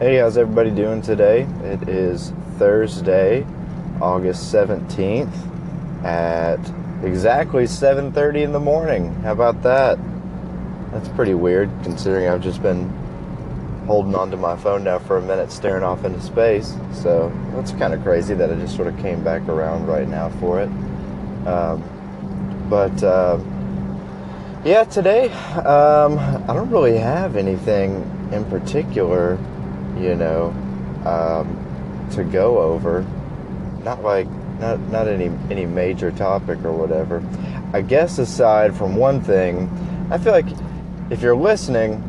Hey, how's everybody doing today? It is Thursday, August 17th at exactly 7:30 in the morning. How about that? That's pretty weird considering I've just been holding onto my phone now for a minute staring off into space. So, that's kind of crazy that I just sort of came back around right now for it. Um, but uh, yeah, today um, I don't really have anything in particular, you know, um, to go over. Not like not not any any major topic or whatever. I guess aside from one thing, I feel like if you're listening,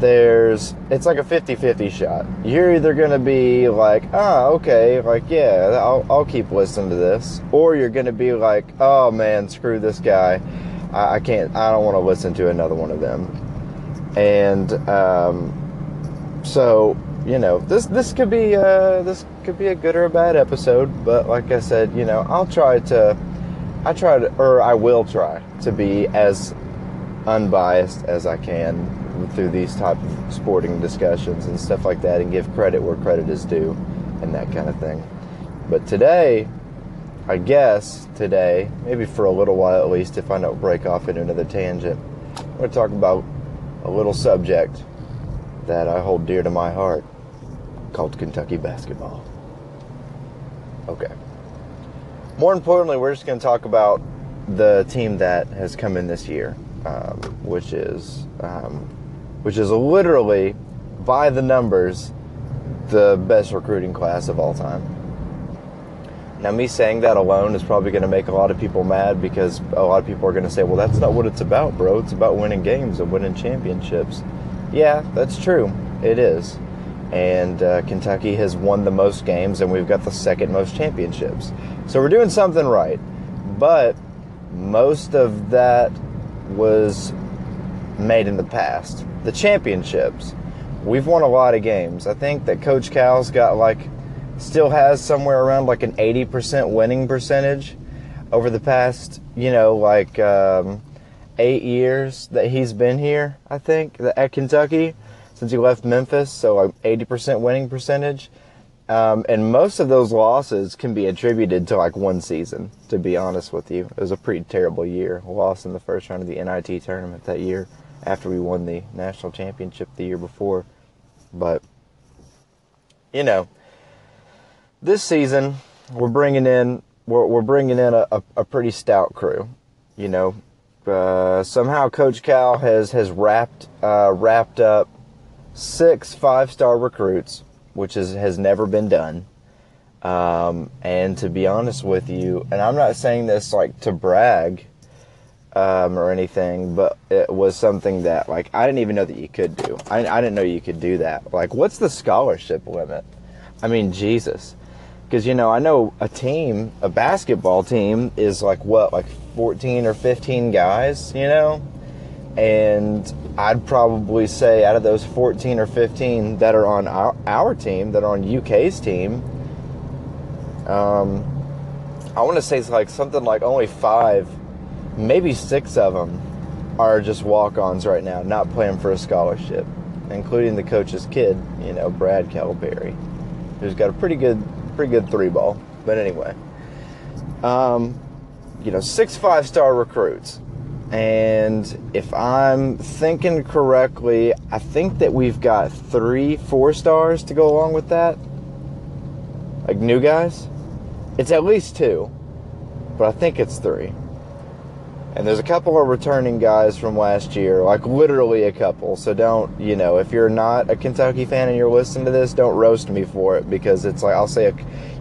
there's it's like a 50-50 shot. You're either gonna be like, ah, okay, like yeah, I'll I'll keep listening to this, or you're gonna be like, oh man, screw this guy. I, I can't. I don't want to listen to another one of them. And um, so you know, this this could be uh, this could be a good or a bad episode. But like I said, you know, I'll try to. I try to, or I will try to be as unbiased as I can through these type of sporting discussions and stuff like that, and give credit where credit is due, and that kind of thing. But today, I guess today, maybe for a little while at least, if I don't break off into another tangent, I'm going to talk about a little subject that I hold dear to my heart called Kentucky basketball. Okay. More importantly, we're just going to talk about the team that has come in this year, um, which is um, which is literally by the numbers the best recruiting class of all time. Now, me saying that alone is probably going to make a lot of people mad because a lot of people are going to say, well, that's not what it's about, bro. It's about winning games and winning championships. Yeah, that's true. It is. And uh, Kentucky has won the most games, and we've got the second most championships. So we're doing something right. But most of that was made in the past. The championships. We've won a lot of games. I think that Coach Cal's got like still has somewhere around like an 80% winning percentage over the past, you know, like um, eight years that he's been here, I think, at Kentucky since he left Memphis. So, like 80% winning percentage. Um, and most of those losses can be attributed to like one season, to be honest with you. It was a pretty terrible year. Lost in the first round of the NIT tournament that year after we won the national championship the year before. But, you know, this season we're bringing in we're, we're bringing in a, a, a pretty stout crew. You know, uh, somehow Coach Cal has has wrapped uh, wrapped up six five star recruits, which is has never been done. Um, and to be honest with you, and I'm not saying this like to brag um, or anything, but it was something that like I didn't even know that you could do. I, I didn't know you could do that. Like, what's the scholarship limit? I mean, Jesus because you know I know a team, a basketball team, is like what, like 14 or 15 guys, you know, and I'd probably say out of those 14 or 15 that are on our, our team, that are on UK's team, um, I want to say it's like something like only five, maybe six of them are just walk-ons right now, not playing for a scholarship, including the coach's kid, you know, Brad Calipari, who's got a pretty good pretty good three ball. But anyway, um, you know, six five star recruits. And if I'm thinking correctly, I think that we've got three four stars to go along with that. Like new guys. It's at least two, but I think it's three. And there's a couple of returning guys from last year, like literally a couple. So don't, you know, if you're not a Kentucky fan and you're listening to this, don't roast me for it because it's like I'll say, a,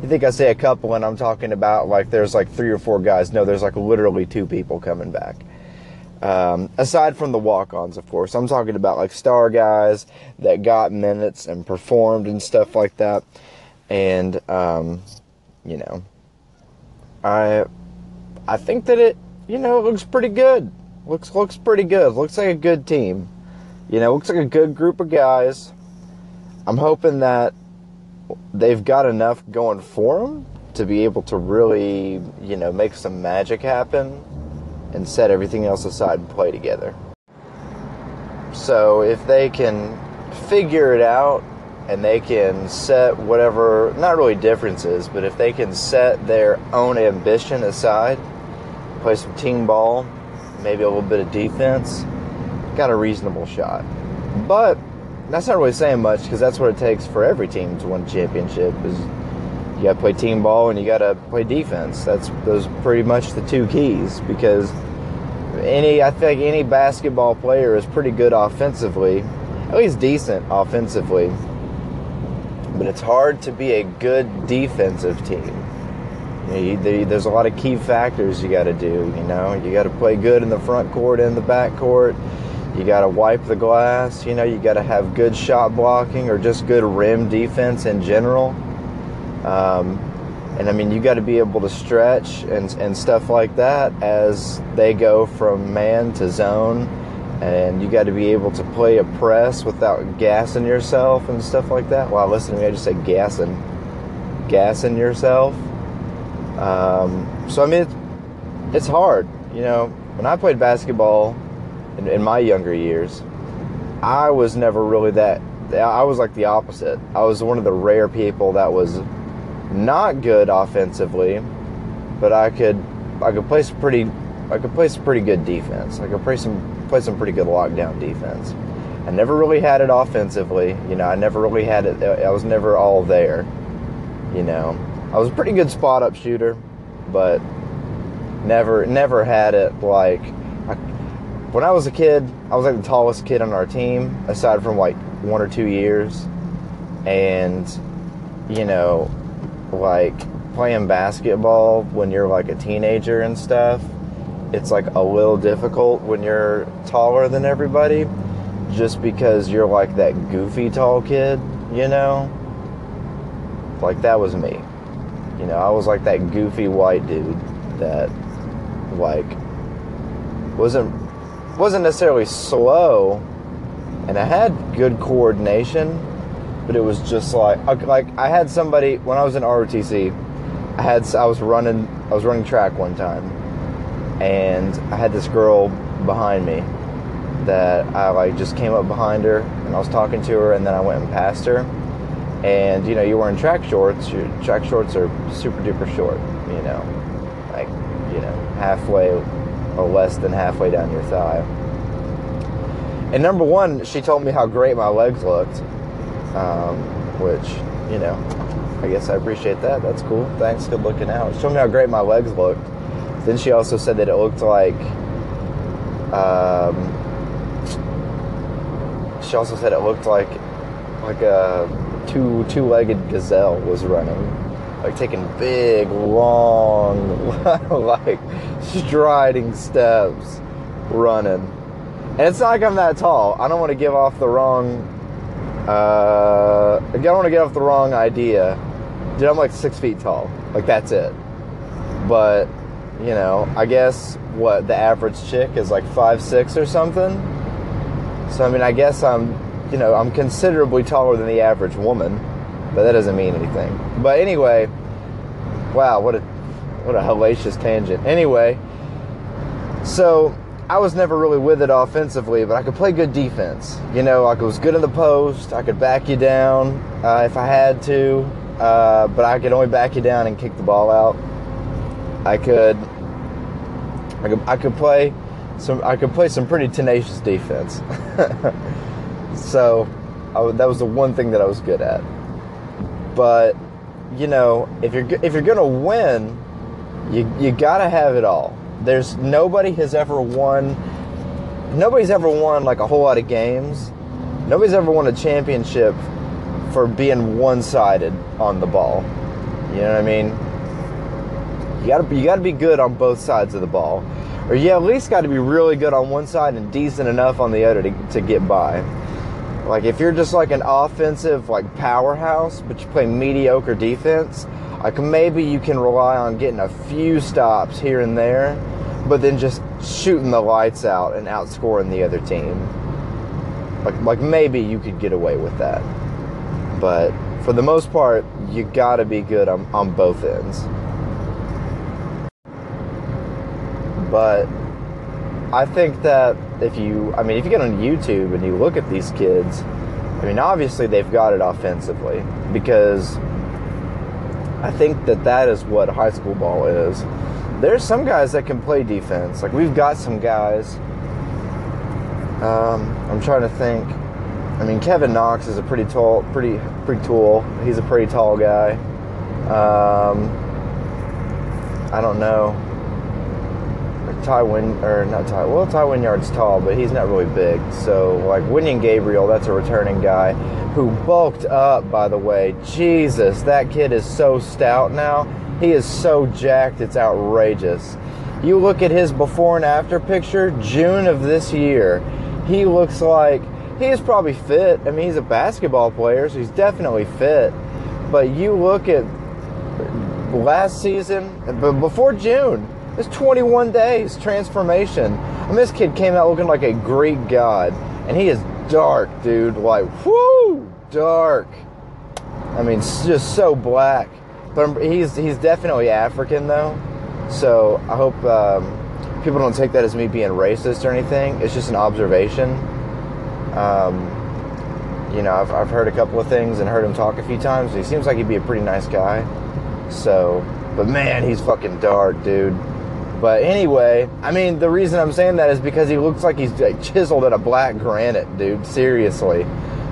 you think I say a couple and I'm talking about like there's like three or four guys. No, there's like literally two people coming back. Um, aside from the walk-ons, of course, I'm talking about like star guys that got minutes and performed and stuff like that. And um, you know, I I think that it you know, it looks pretty good. Looks looks pretty good. Looks like a good team. You know, looks like a good group of guys. I'm hoping that they've got enough going for them to be able to really, you know, make some magic happen and set everything else aside and play together. So if they can figure it out and they can set whatever, not really differences, but if they can set their own ambition aside, play some team ball, maybe a little bit of defense, got a reasonable shot. But that's not really saying much because that's what it takes for every team to win a championship is you got to play team ball and you got to play defense. That's those pretty much the two keys because any I think any basketball player is pretty good offensively, at least decent offensively. But it's hard to be a good defensive team. There's a lot of key factors you got to do. You know, you got to play good in the front court and the back court. You got to wipe the glass. You know, you got to have good shot blocking or just good rim defense in general. Um, and I mean, you got to be able to stretch and, and stuff like that as they go from man to zone. And you got to be able to play a press without gassing yourself and stuff like that. Wow, listen to me, I just said gassing. Gassing yourself. Um, so, I mean, it's, it's hard. You know, when I played basketball in, in my younger years, I was never really that. I was like the opposite. I was one of the rare people that was not good offensively, but I could I could play some pretty I could play some pretty good defense. I could play some play some pretty good lockdown defense. I never really had it offensively. You know, I never really had it. I was never all there. You know, I was a pretty good spot up shooter, but never never had it like. I, when I was a kid, I was like the tallest kid on our team, aside from like one or two years, and you know, like playing basketball when you're like a teenager and stuff, it's like a little difficult when you're taller than everybody just because you're like that goofy tall kid, you know? Like that was me. You know, I was like that goofy white dude that like wasn't wasn't necessarily slow and I had good coordination but it was just like like I had somebody when I was in ROTC. I had I was running I was running track one time, and I had this girl behind me that I like just came up behind her and I was talking to her and then I went and passed her. And you know, you're wearing track shorts. Your track shorts are super duper short. You know, like you know, halfway or less than halfway down your thigh. And number one, she told me how great my legs looked um, which, you know, I guess I appreciate that. That's cool. Thanks. Good looking out. She told me how great my legs looked. Then she also said that it looked like. Um, she also said it looked like like a two two legged gazelle was running, like taking big, long, like striding steps, running. And it's not like I'm that tall. I don't want to give off the wrong uh, I don't want to get off the wrong idea. Dude, I'm like six feet tall. Like, that's it. But, you know, I guess what the average chick is like five six or something. So, I mean, I guess I'm, you know, I'm considerably taller than the average woman, but that doesn't mean anything. But anyway, wow, what a what a hellacious tangent. Anyway, so I was never really with it offensively, but I could play good defense. You know, I was good in the post. I could back you down uh, if I had to, uh, but I could only back you down and kick the ball out. I could, I could, I could play some. I could play some pretty tenacious defense. so that was the one thing that I was good at. But you know, if you're if you're gonna win, you you gotta have it all there's nobody has ever won. Nobody's ever won like a whole lot of games. Nobody's ever won a championship for being one-sided on the ball. You know what I mean? You gotta you gotta be good on both sides of the ball, or you at least got to be really good on one side and decent enough on the other to, to get by. Like if you're just like an offensive like powerhouse, but you play mediocre defense, like maybe you can rely on getting a few stops here and there, but then just shooting the lights out and outscoring the other team. Like like maybe you could get away with that. But for the most part, you gotta be good on, on both ends. But I think that if you, I mean, if you get on YouTube and you look at these kids, I mean, obviously they've got it offensively because I think that that is what high school ball is. There's some guys that can play defense. Like we've got some guys. Um, I'm trying to think. I mean, Kevin Knox is a pretty tall, pretty pretty tall. He's a pretty tall guy. Um, I don't know. Ty Win or not Ty. Well, Tai Wynyard's tall, but he's not really big. So like Wenyen Gabriel, that's a returning guy who bulked up. By the way, Jesus, that kid is so stout now. He is so jacked, it's outrageous. You look at his before and after picture, June of this year. He looks like he is probably fit. I mean, he's a basketball player, so he's definitely fit. But you look at last season, but before June, it's 21 days transformation. I mean, this kid came out looking like a Greek god, and he is dark, dude. Like, whoo, dark. I mean, just so black. But he's he's definitely African though, so I hope um, people don't take that as me being racist or anything. It's just an observation. Um, you know, I've, I've heard a couple of things and heard him talk a few times. He seems like he'd be a pretty nice guy. So, but man, he's fucking dark, dude. But anyway, I mean, the reason I'm saying that is because he looks like he's like chiseled out of black granite, dude. Seriously.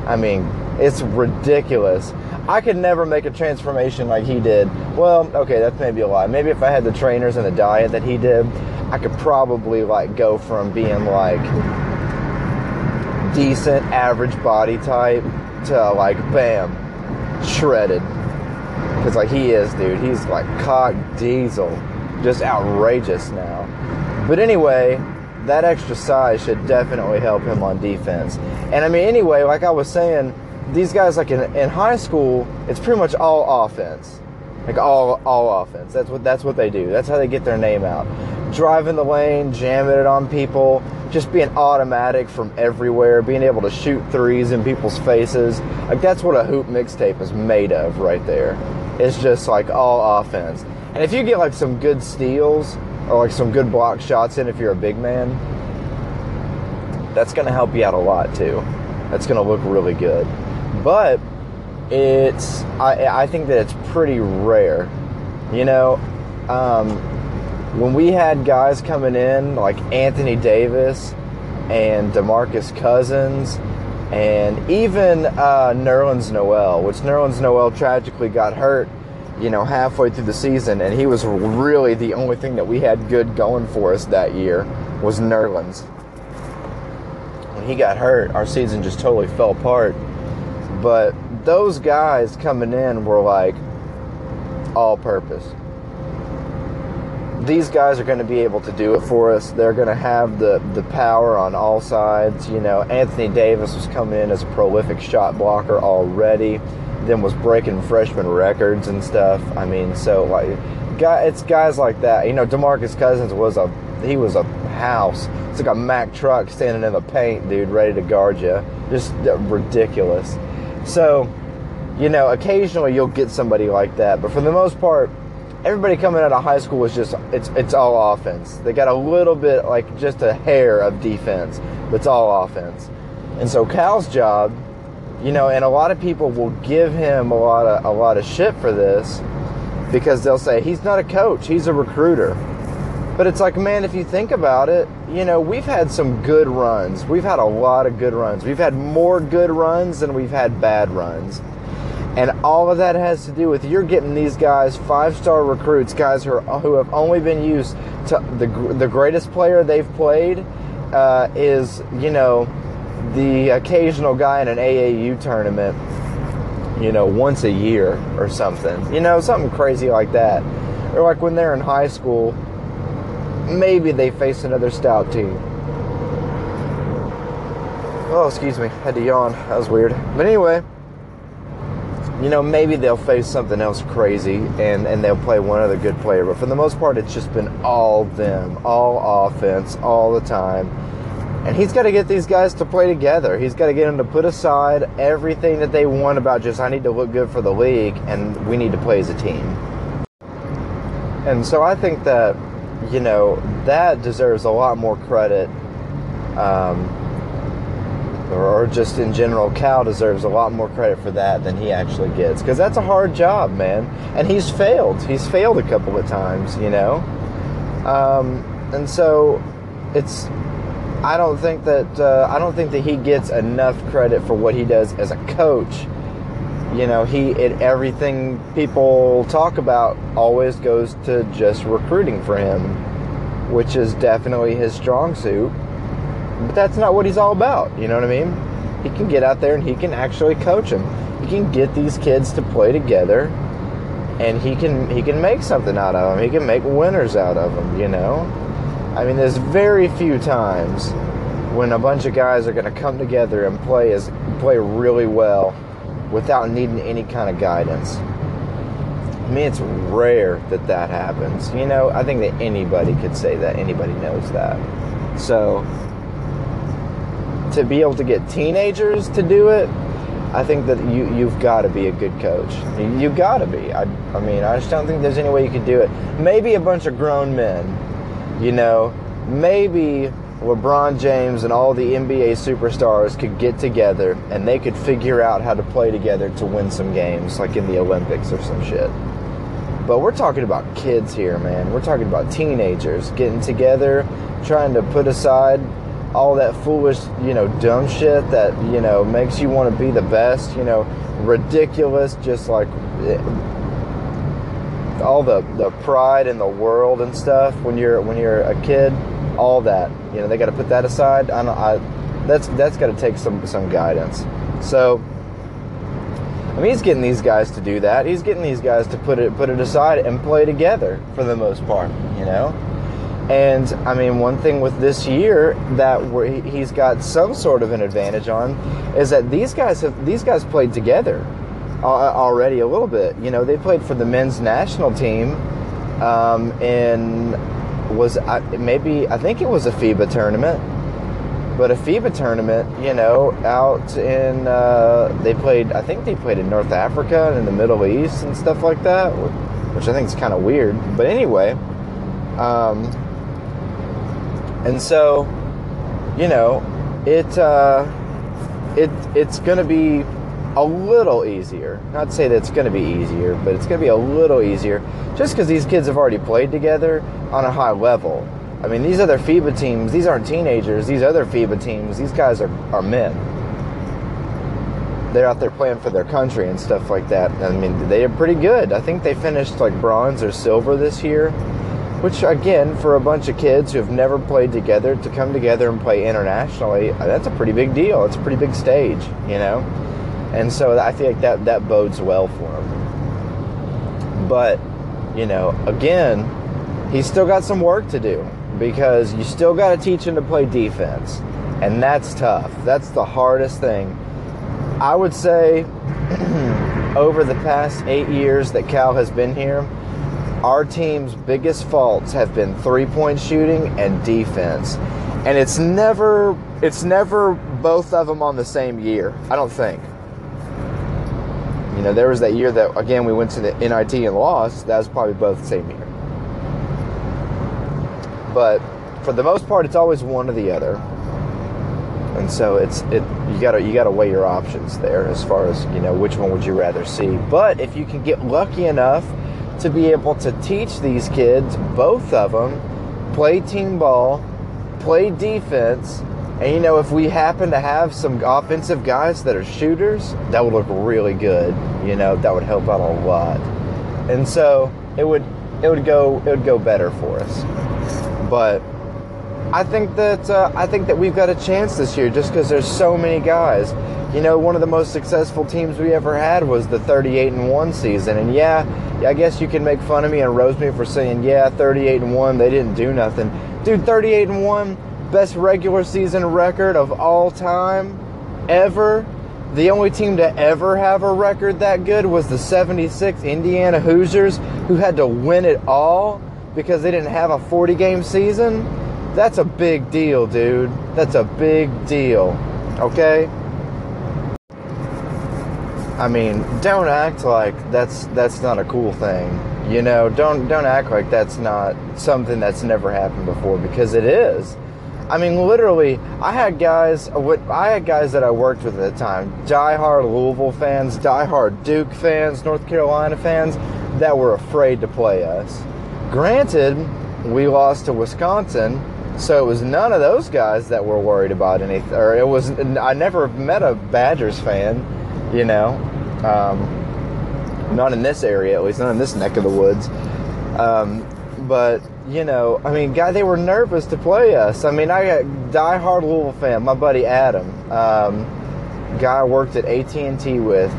I mean, it's ridiculous. I could never make a transformation like he did. Well, okay, that's maybe a lie. Maybe if I had the trainers and the diet that he did, I could probably like go from being like decent average body type to like bam, shredded. Cause like he is, dude. He's like cock diesel just outrageous now. But anyway, that extra size should definitely help him on defense. And I mean, anyway, like I was saying, these guys, like in, in high school, it's pretty much all offense, like all all offense. That's what that's what they do. That's how they get their name out. Driving the lane, jamming it on people, just being automatic from everywhere, being able to shoot threes in people's faces. Like that's what a hoop mixtape is made of, right there. It's just like all offense. And if you get like some good steals or like some good block shots in if you're a big man, that's going to help you out a lot too. That's going to look really good. But it's, I, I think that it's pretty rare. You know, um, when we had guys coming in like Anthony Davis and Demarcus Cousins and even uh, Nerlens Noel, which Nerlens Noel tragically got hurt you know, halfway through the season, and he was really the only thing that we had good going for us that year was Nerlens. When he got hurt, our season just totally fell apart. But those guys coming in were like all purpose. These guys are going to be able to do it for us. They're going to have the, the power on all sides. You know, Anthony Davis was coming in as a prolific shot blocker already then was breaking freshman records and stuff. I mean, so like, guy, it's guys like that. You know, Demarcus Cousins was a he was a house. It's like a Mack truck standing in the paint, dude, ready to guard you. Just uh, ridiculous. So, you know, occasionally you'll get somebody like that, but for the most part, everybody coming out of high school was just it's it's all offense. They got a little bit like just a hair of defense, but it's all offense. And so Cal's job you know, and a lot of people will give him a lot of a lot of shit for this because they'll say he's not a coach, he's a recruiter. But it's like, man, if you think about it, you know, we've had some good runs. We've had a lot of good runs. We've had more good runs than we've had bad runs. And all of that has to do with you're getting these guys five star recruits, guys who, are, who have only been used to the, the greatest player they've played uh, is, you know, the occasional guy in an AAU tournament, you know, once a year or something. You know, something crazy like that. Or like when they're in high school, maybe they face another stout team. Oh, excuse me, had to yawn. That was weird. But anyway, you know, maybe they'll face something else crazy and, and they'll play one other good player. But for the most part, it's just been all them, all offense, all the time and he's got to get these guys to play together. He's got to get them to put aside everything that they want about just, I need to look good for the league and we need to play as a team. And so I think that, you know, that deserves a lot more credit um, or just in general, Cal deserves a lot more credit for that than he actually gets because that's a hard job, man. And he's failed. He's failed a couple of times, you know. Um, and so, it's. I don't think that uh, I don't think that he gets enough credit for what he does as a coach. You know, he it, everything people talk about always goes to just recruiting for him, which is definitely his strong suit but that's not what he's all about. You know what I mean? He can get out there and he can actually coach them. He can get these kids to play together, and he can he can make something out of them. He can make winners out of them. You know, I mean, there's very few times when a bunch of guys are going to come together and play as play really well without needing any kind of guidance. I mean, it's rare that that happens. You know, I think that anybody could say that. Anybody knows that. So, to be able to get teenagers to do it, I think that you you've got to be a good coach. You, you got to be. I, I mean, I just don't think there's any way you could do it. Maybe a bunch of grown men, you know, maybe LeBron James and all the NBA superstars could get together and they could figure out how to play together to win some games, like in the Olympics or some shit. But we're talking about kids here, man. We're talking about teenagers getting together, trying to put aside all that foolish, you know, dumb shit that, you know, makes you want to be the best, you know, ridiculous, just like eh, all the, the pride in the world and stuff when you're when you're a kid, all that, you know, they got to put that aside. I know I that's that's got to take some some guidance. So I mean, he's getting these guys to do that. He's getting these guys to put it put it aside and play together for the most part, you know. And I mean, one thing with this year that he's got some sort of an advantage on is that these guys have these guys played together already a little bit. You know, they played for the men's national team, um, and was I, maybe I think it was a FIBA tournament, but a FIBA tournament. You know, out in uh, they played. I think they played in North Africa and in the Middle East and stuff like that, which I think is kind of weird. But anyway. Um, and so, you know, it uh, it it's to be a little easier. Not to say that it's going to be easier, but it's going to be a little easier just because these kids have already played together on a high level. I mean, these other FIBA teams, these aren't teenagers. These other FIBA teams, these guys are, are men. They're out there playing for their country and stuff like that. I mean, they are pretty good. I think they finished like bronze or silver this year which, again, for a bunch of kids who have never played together to come together and play internationally, that's a pretty big deal. It's a pretty big stage, you know? And so I like that, that bodes well for him. But, you know, again, he's still got some work to do because you still got to teach him to play defense. And that's tough. That's the hardest thing. I would say over the past eight years that Cal has been here, our team's biggest faults have been three-point shooting and defense. And it's never it's never both of them on the same year. I don't think. You know, there was that year that again we went to the NIT and lost. That was probably both the same year. But for the most part, it's always one or the other. And so it's it you gotta you gotta weigh your options there as far as you know which one would you rather see. But if you can get lucky enough to be able to teach these kids, both of them, play team ball, play defense. And you know, if we happen to have some offensive guys that are shooters, that would look really good. You know, that would help out a lot. And so it would it would go it would go better for us. But I think that uh, I think that we've got a chance this year just because there's so many guys. You know, one of the most successful teams we ever had was the 38 and one season, and yeah, I guess you can make fun of me and roast me for saying yeah, 38 and one, they didn't do nothing, dude. 38 and one, best regular season record of all time, ever. The only team to ever have a record that good was the 76 Indiana Hoosiers, who had to win it all because they didn't have a 40 game season. That's a big deal, dude. That's a big deal. Okay? I mean, don't act like that's that's not a cool thing. You know, don't don't act like that's not something that's never happened before because it is. I mean, literally, I had guys. I had guys that I worked with at the time, diehard Louisville fans, diehard Duke fans, North Carolina fans, that were afraid to play us. Granted, we lost to Wisconsin, so it was none of those guys that were worried about anything. Or it was. I never met a Badgers fan, you know. Um, not in this area, at least not in this neck of the woods. Um, but you know, I mean, guy, they were nervous to play us. I mean, I got diehard Louisville fan, my buddy Adam, um, guy I worked at AT and T with,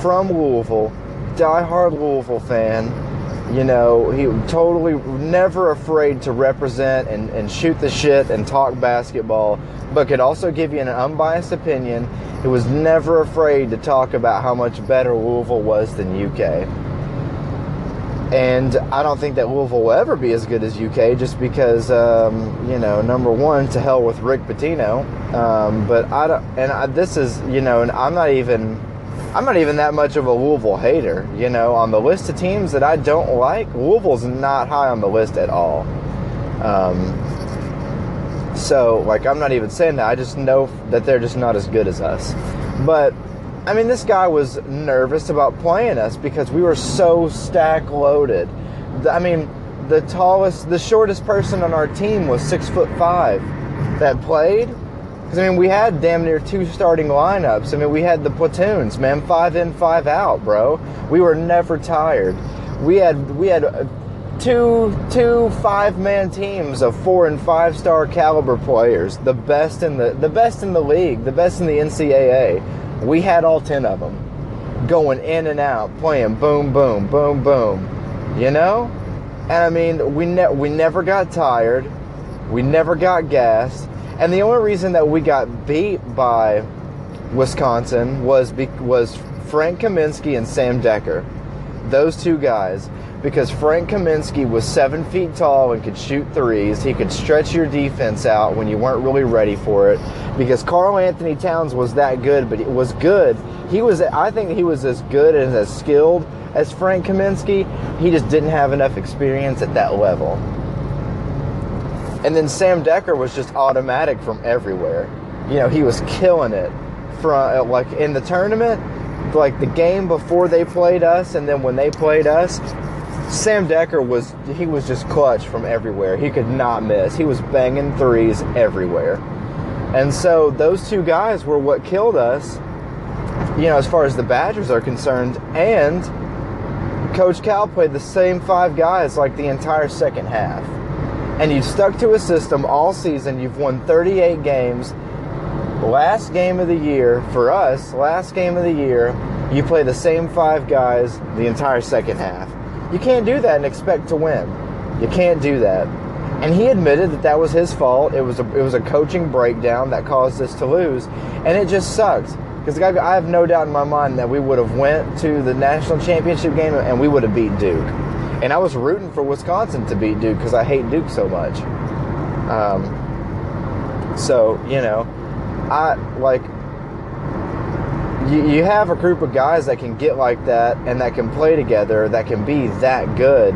from Louisville, diehard Louisville fan. You know, he totally never afraid to represent and, and shoot the shit and talk basketball, but could also give you an unbiased opinion. He was never afraid to talk about how much better Louisville was than UK. And I don't think that Louisville will ever be as good as UK just because, um, you know, number one, to hell with Rick Pitino. Um, but I don't, and I, this is, you know, and I'm not even, I'm not even that much of a Louisville hater. You know, on the list of teams that I don't like, Louisville's not high on the list at all. Um, so, like, I'm not even saying that. I just know that they're just not as good as us. But I mean, this guy was nervous about playing us because we were so stack loaded. I mean, the tallest, the shortest person on our team was six foot five that played. Because I mean, we had damn near two starting lineups. I mean, we had the platoons, man, five in, five out, bro. We were never tired. We had we had uh, two two five man teams of four and five star caliber players, the best in the the best in the league, the best in the NCAA we had all 10 of them going in and out, playing boom, boom, boom, boom. You know? And I mean, we, ne- we never got tired. We never got gassed. And the only reason that we got beat by Wisconsin was, be- was Frank Kaminsky and Sam Dekker. Those two guys because Frank Kaminsky was seven feet tall and could shoot threes. He could stretch your defense out when you weren't really ready for it. Because Karl-Anthony Towns was that good, but it was good. He was, I think, he was as good and as skilled as Frank Kaminsky. He just didn't have enough experience at that level. And then Sam Dekker was just automatic from everywhere. You know, he was killing it from uh, like in the tournament like the game before they played us and then when they played us Sam Dekker was he was just clutch from everywhere. He could not miss. He was banging threes everywhere. And so those two guys were what killed us, you know, as far as the Badgers are concerned. And Coach Cal played the same five guys like the entire second half. And you stuck to a system all season. You've won 38 games. Last game of the year for us, last game of the year, you play the same five guys the entire second half. You can't do that and expect to win. You can't do that. And he admitted that that was his fault. It was a, it was a coaching breakdown that caused us to lose, and it just sucks because I have no doubt in my mind that we would have went to the national championship game and we would have beat Duke. And I was rooting for Wisconsin to beat Duke because I hate Duke so much. Um, so you know, I like you, you have a group of guys that can get like that and that can play together, that can be that good.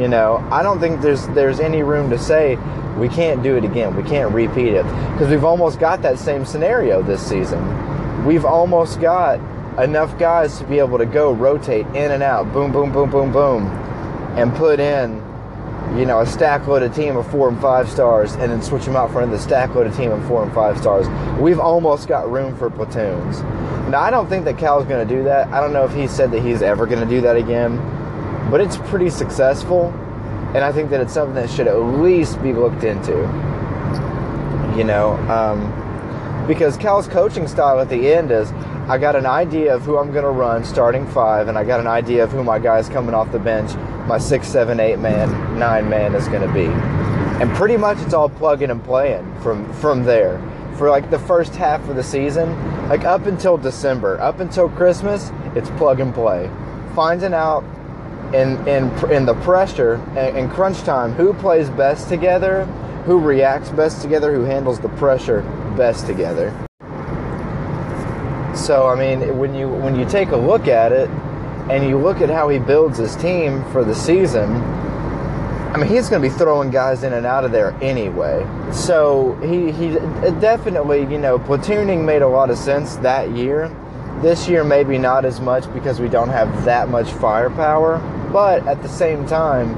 You know, I don't think there's there's any room to say we can't do it again. We can't repeat it because we've almost got that same scenario this season. We've almost got enough guys to be able to go rotate in and out, boom, boom, boom, boom, boom, and put in you know, a stack loaded team of four and five stars and then switch them out for another stack loaded team of four and five stars. We've almost got room for platoons. Now, I don't think that Cal's going to do that. I don't know if he said that he's ever going to do that again, but it's pretty successful. And I think that it's something that should at least be looked into. You know, um, because Cal's coaching style at the end is I got an idea of who I'm going to run starting five, and I got an idea of who my guys coming off the bench, my six, seven, eight man, nine man is going to be. And pretty much it's all plugging and playing from, from there. For like the first half of the season, like up until December, up until Christmas, it's plug and play. Finding out in, in, in the pressure and crunch time who plays best together, who reacts best together, who handles the pressure best together. So I mean, when you when you take a look at it, and you look at how he builds his team for the season, I mean, he's going to be throwing guys in and out of there anyway. So he, he uh, definitely, you know, platooning made a lot of sense that year. This year, maybe not as much because we don't have that much firepower. But at the same time,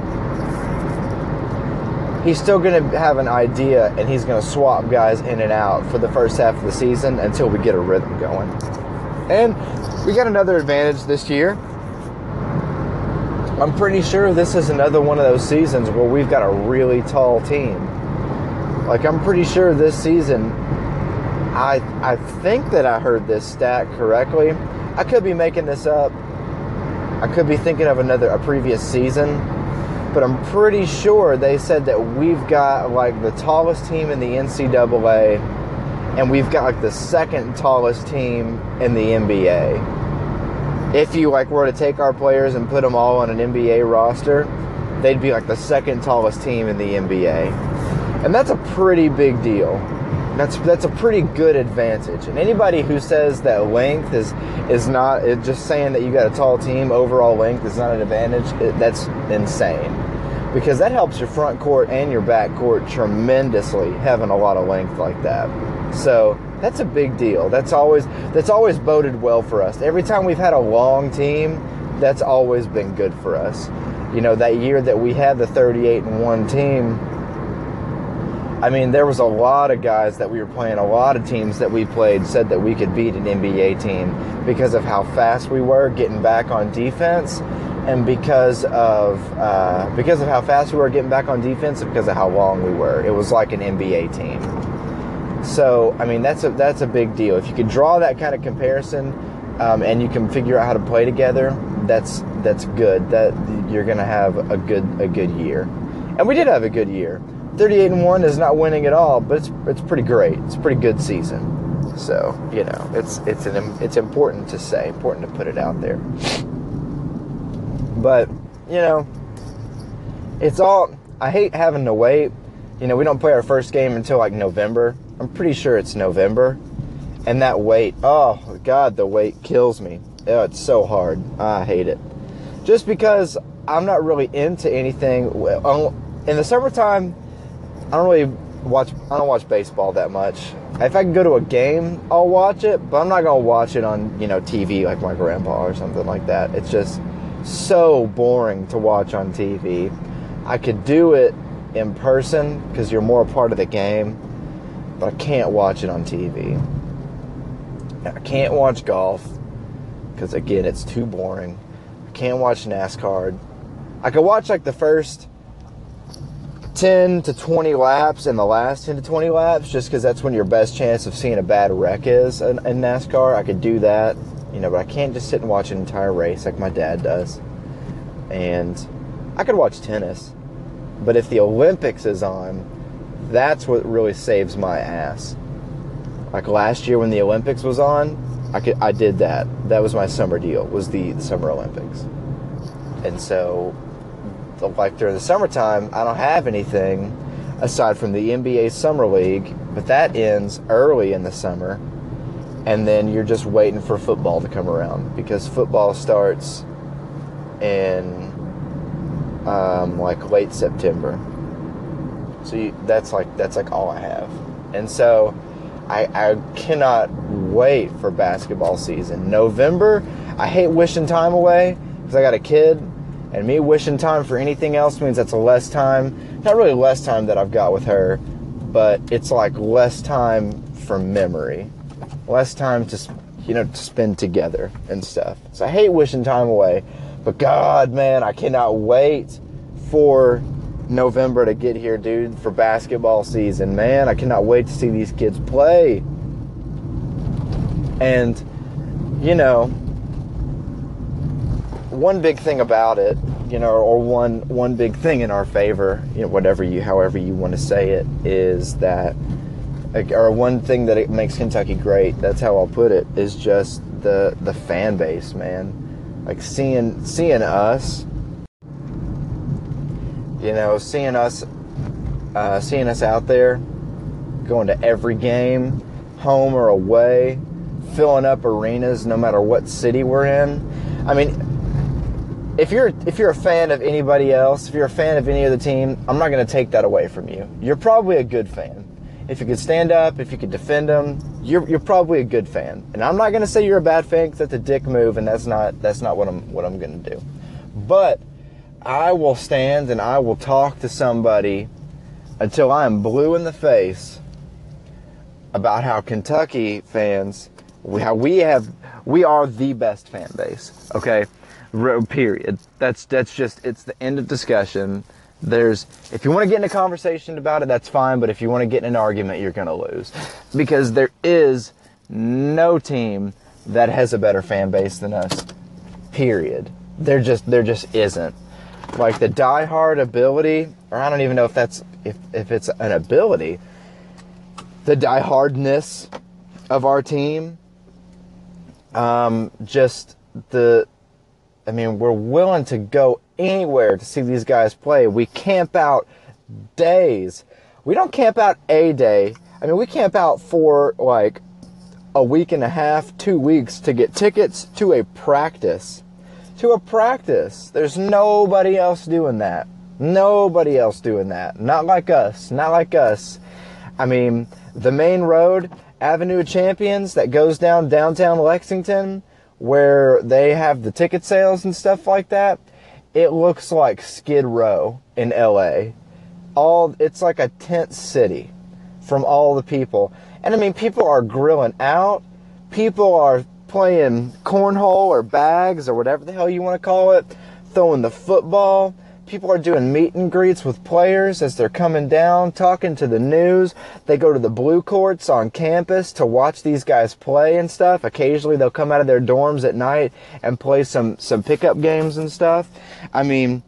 he's still going to have an idea and he's going to swap guys in and out for the first half of the season until we get a rhythm going. And we got another advantage this year I'm pretty sure this is another one of those seasons where we've got a really tall team. Like I'm pretty sure this season I I think that I heard this stat correctly. I could be making this up. I could be thinking of another a previous season, but I'm pretty sure they said that we've got like the tallest team in the NCAA and we've got like the second tallest team in the NBA if you like were to take our players and put them all on an NBA roster, they'd be like the second tallest team in the NBA. And that's a pretty big deal. That's that's a pretty good advantage. And anybody who says that length is is not just saying that you got a tall team, overall length is not an advantage, it, that's insane. Because that helps your front court and your back court tremendously having a lot of length like that. So that's a big deal. That's always that's always boded well for us. Every time we've had a long team, that's always been good for us. You know, that year that we had the 38 and 1 team, I mean, there was a lot of guys that we were playing, a lot of teams that we played said that we could beat an NBA team because of how fast we were getting back on defense and because of uh, because of how fast we were getting back on defense and because of how long we were. It was like an NBA team. So I mean that's a that's a big deal. If you can draw that kind of comparison, um, and you can figure out how to play together, that's that's good. That you're to have a good a good year, and we did have a good year. 38 and one is not winning at all, but it's it's pretty great. It's a pretty good season. So you know it's it's an it's important to say, important to put it out there. But you know, it's all. I hate having to wait. You know, we don't play our first game until like November I'm pretty sure it's November. And that wait, oh God, the wait kills me. Oh, it's so hard. I hate it. Just because I'm not really into anything. Um, in the summertime, I don't really watch. I don't watch baseball that much. If I can go to a game, I'll watch it, but I'm not gonna watch it on you know TV like my grandpa or something like that. It's just so boring to watch on TV. I could do it in person because you're more a part of the game but I can't watch it on TV. I can't watch golf because again, it's too boring. I can't watch NASCAR. I could watch like the first 10 to 20 laps and the last 10 to 20 laps just because that's when your best chance of seeing a bad wreck is in, in NASCAR. I could do that, you know, but I can't just sit and watch an entire race like my dad does. And I could watch tennis, but if the Olympics is on, that's what really saves my ass. Like last year when the Olympics was on, I could I did that. That was my summer deal. Was the, the Summer Olympics. And so like during the summertime, I don't have anything aside from the NBA Summer League, but that ends early in the summer. And then you're just waiting for football to come around because football starts in um, like late September. So you, that's like that's like all I have, and so I, I cannot wait for basketball season. November, I hate wishing time away because I got a kid, and me wishing time for anything else means that's a less time. Not really less time that I've got with her, but it's like less time for memory, less time to you know to spend together and stuff. So I hate wishing time away, but God, man, I cannot wait for November to get here, dude, for basketball season. Man, I cannot wait to see these kids play. And, you know, one big thing about it, you know, or one one big thing in our favor, you know, whatever you, however you want to say it, is that, or one thing that it makes Kentucky great. That's how I'll put it. Is just the the fan base, man. Like seeing seeing us you know, seeing us, uh, seeing us out there, going to every game, home or away, filling up arenas no matter what city we're in. I mean, if you're if you're a fan of anybody else, if you're a fan of any other team, I'm not going to take that away from you. You're probably a good fan. If you could stand up, if you could defend them, you're, you're probably a good fan. And I'm not going to say you're a bad fan because that's a dick move, and that's not that's not what I'm what I'm going to do. But I will stand and I will talk to somebody until I am blue in the face about how Kentucky fans, how we have, we are the best fan base. Okay, period. That's that's just it's the end of discussion. There's if you want to get in a conversation about it, that's fine. But if you want to get in an argument, you're gonna lose because there is no team that has a better fan base than us. Period. There just there just isn't. Like the diehard ability, or I don't even know if that's if if it's an ability the diehardness of our team. Um, just the, I mean, we're willing to go anywhere to see these guys play. We camp out days. We don't camp out a day. I mean, we camp out for like a week and a half, two weeks to get tickets to a practice. To a practice. There's nobody else doing that. Nobody else doing that. Not like us. Not like us. I mean, the main road, Avenue of Champions, that goes down downtown Lexington, where they have the ticket sales and stuff like that, it looks like Skid Row in LA. All it's like a tent city from all the people. And I mean people are grilling out, people are playing cornhole or bags or whatever the hell you want to call it, throwing the football people are doing meet and greets with players as they're coming down, talking to the news. They go to the blue courts on campus to watch these guys play and stuff. Occasionally they'll come out of their dorms at night and play some, some pickup games and stuff. I mean,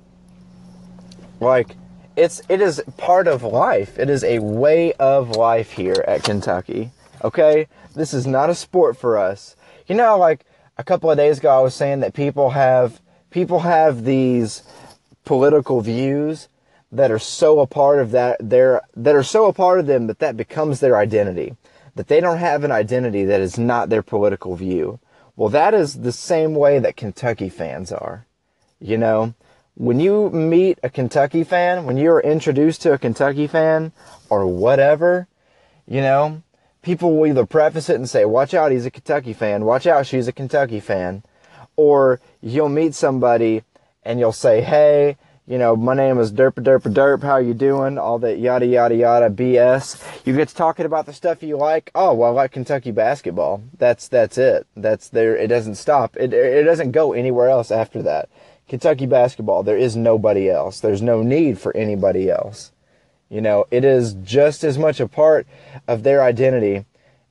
like, it's, it is part of life. It is a way of life here at Kentucky. Okay? This is not a sport for us. You know, like a couple of days ago I was saying that people have, people have these, political views that are so a part of that their that are so a part of them that that becomes their identity that they don't have an identity that is not their political view. Well that is the same way that Kentucky fans are. You know when you meet a Kentucky fan when you're introduced to a Kentucky fan or whatever you know people will either preface it and say watch out he's a Kentucky fan watch out she's a Kentucky fan or you'll meet somebody and you'll say, hey, you know, my name is Derp Derp Derp. How you doing? All that yada yada yada BS. You get to talking about the stuff you like. Oh, well, I like Kentucky basketball. That's that's it. That's there. It doesn't stop. It it doesn't go anywhere else after that. Kentucky basketball. There is nobody else. There's no need for anybody else. You know, it is just as much a part of their identity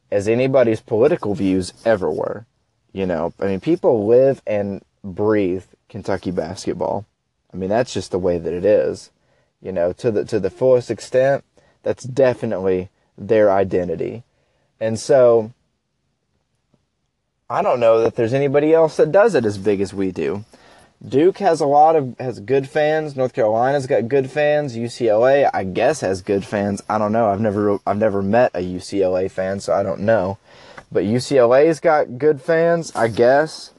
as anybody's political views ever were. You know, I mean, people live and breathe Kentucky basketball. I mean, that's just the way that it is. You know, to the to the fullest extent, that's definitely their identity. And so I don't know that there's anybody else that does it as big as we do. Duke has a lot of has good fans. North Carolina's got good fans. UCLA, I guess, has good fans. I don't know. I've never I've never met a UCLA fan, so I don't know. But UCLA's got good fans, I guess.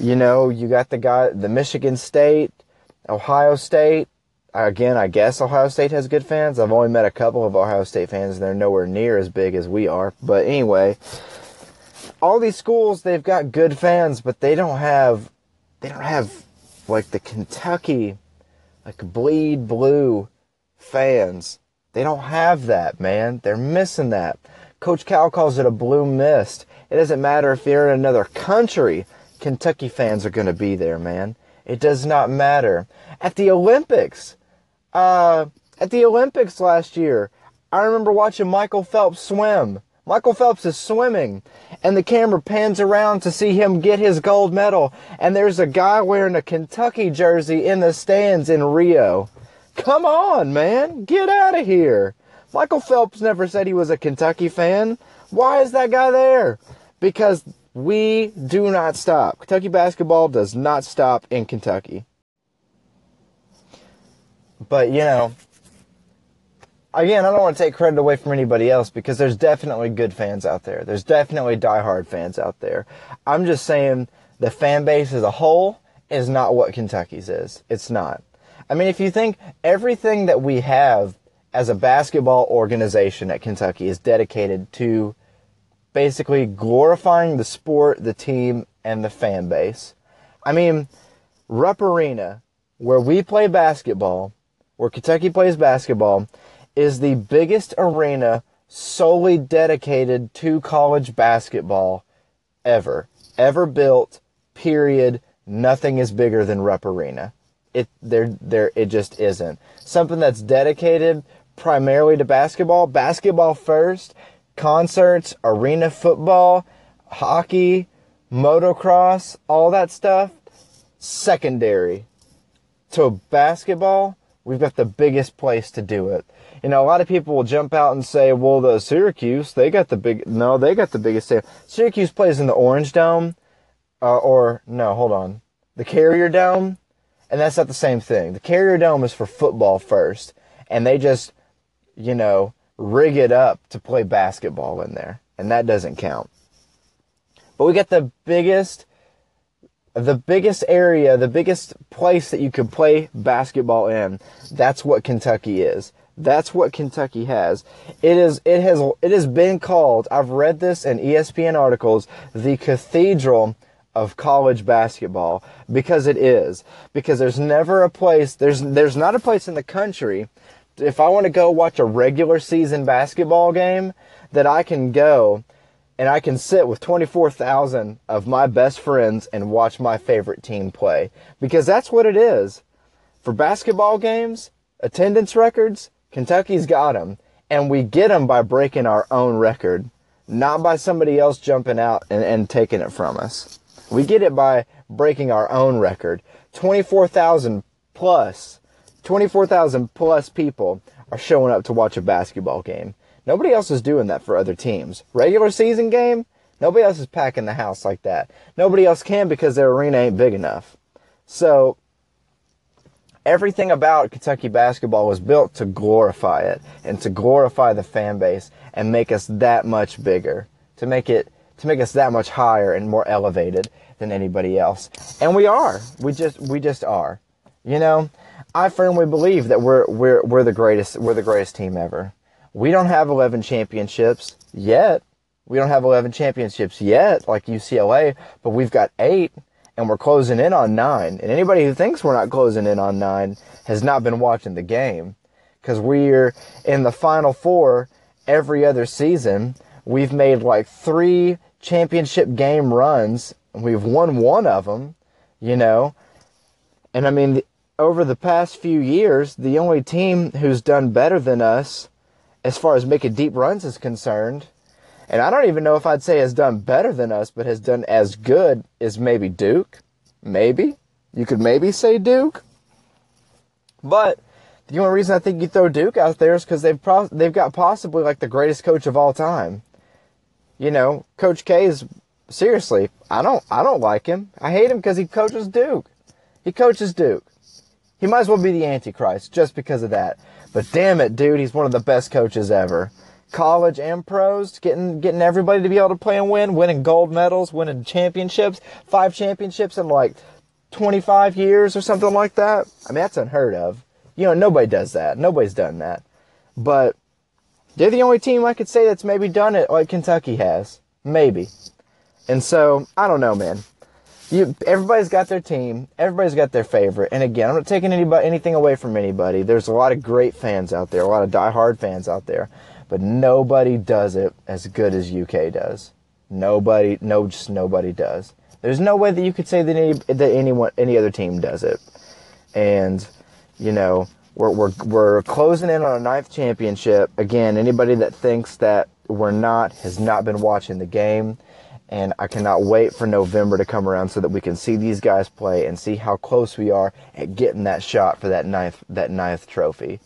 You know, you got the guy, the Michigan State, Ohio State. Again, I guess Ohio State has good fans. I've only met a couple of Ohio State fans, and they're nowhere near as big as we are. But anyway, all these schools they've got good fans, but they don't have, they don't have like the Kentucky, like bleed blue fans. They don't have that, man. They're missing that. Coach Cal calls it a blue mist. It doesn't matter if you're in another country. Kentucky fans are going to be there, man. It does not matter. At the Olympics, uh, at the Olympics last year, I remember watching Michael Phelps swim. Michael Phelps is swimming, and the camera pans around to see him get his gold medal, and there's a guy wearing a Kentucky jersey in the stands in Rio. Come on, man, get out of here. Michael Phelps never said he was a Kentucky fan. Why is that guy there? Because we do not stop. Kentucky basketball does not stop in Kentucky. But, you know, again, I don't want to take credit away from anybody else because there's definitely good fans out there. There's definitely diehard fans out there. I'm just saying the fan base as a whole is not what Kentucky's is. It's not. I mean, if you think everything that we have as a basketball organization at Kentucky is dedicated to basically glorifying the sport, the team, and the fan base. I mean, Rupp Arena, where we play basketball, where Kentucky plays basketball, is the biggest arena solely dedicated to college basketball ever. Ever built, period. Nothing is bigger than Rupp Arena. It there there it just isn't. Something that's dedicated primarily to basketball, basketball first, concerts, arena football, hockey, motocross, all that stuff secondary to basketball. We've got the biggest place to do it. You know, a lot of people will jump out and say, well, the Syracuse, they got the big, no, they got the biggest stadium. Syracuse plays in the Orange Dome, uh, or, no, hold on, the Carrier Dome, and that's not the same thing. The Carrier Dome is for football first, and they just, you know, rig it up to play basketball in there, and that doesn't count. But we got the biggest, the biggest area, the biggest place that you could play basketball in. That's what Kentucky is. That's what Kentucky has. It is it has it has been called, I've read this in ESPN articles, the cathedral of college basketball because it is. Because there's never a place there's there's not a place in the country if I want to go watch a regular season basketball game that I can go and I can sit with 24,000 of my best friends and watch my favorite team play because that's what it is. For basketball games, attendance records, Kentucky's got them, and we get them by breaking our own record, not by somebody else jumping out and, and taking it from us. We get it by breaking our own record. 24,000 plus, 24,000 plus people are showing up to watch a basketball game. Nobody else is doing that for other teams. Regular season game, nobody else is packing the house like that. Nobody else can because their arena ain't big enough. So everything about Kentucky basketball was built to glorify it and to glorify the fan base and make us that much bigger, to make it to make us that much higher and more elevated than anybody else. And we are. We just we just are. You know, I firmly believe that we're we're we're the greatest we're the greatest team ever. We don't have 11 championships yet. We don't have 11 championships yet like UCLA, but we've got 8 and we're closing in on nine. And anybody who thinks we're not closing in on nine has not been watching the game because we're in the final four every other season. We've made like three championship game runs. We've won one of them, you know. And I mean, over the past few years, the only team who's done better than us as far as making deep runs is concerned and I don't even know if I'd say has done better than us, but has done as good as maybe Duke. Maybe. You could maybe say Duke. But the only reason I think you throw Duke out there is because they've pro- they've got possibly like the greatest coach of all time. You know, Coach K is seriously. I don't I don't like him. I hate him because he coaches Duke. He coaches Duke. He might as well be the Antichrist just because of that. But damn it, dude, he's one of the best coaches ever college and pros, getting getting everybody to be able to play and win, winning gold medals, winning championships, five championships in like 25 years or something like that. I mean, that's unheard of. You know, nobody does that. Nobody's done that. But they're the only team I could say that's maybe done it like Kentucky has. Maybe. And so, I don't know, man. You, everybody's got their team. Everybody's got their favorite. And again, I'm not taking anybody, anything away from anybody. There's a lot of great fans out there, a lot of die-hard fans out there but nobody does it as good as UK does. Nobody, no, just nobody does. There's no way that you could say that any that anyone any other team does it. And you know, we're we're we're closing in on a ninth championship. Again, anybody that thinks that we're not has not been watching the game. And I cannot wait for November to come around so that we can see these guys play and see how close we are at getting that shot for that ninth that ninth trophy.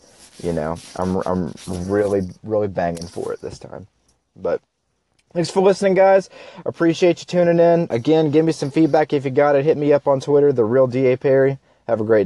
You know, I'm I'm really really banging for it this time. But thanks for listening, guys. Appreciate you tuning in. Again, give me some feedback if you got it. Hit me up on Twitter, the real Da Perry. Have a great day.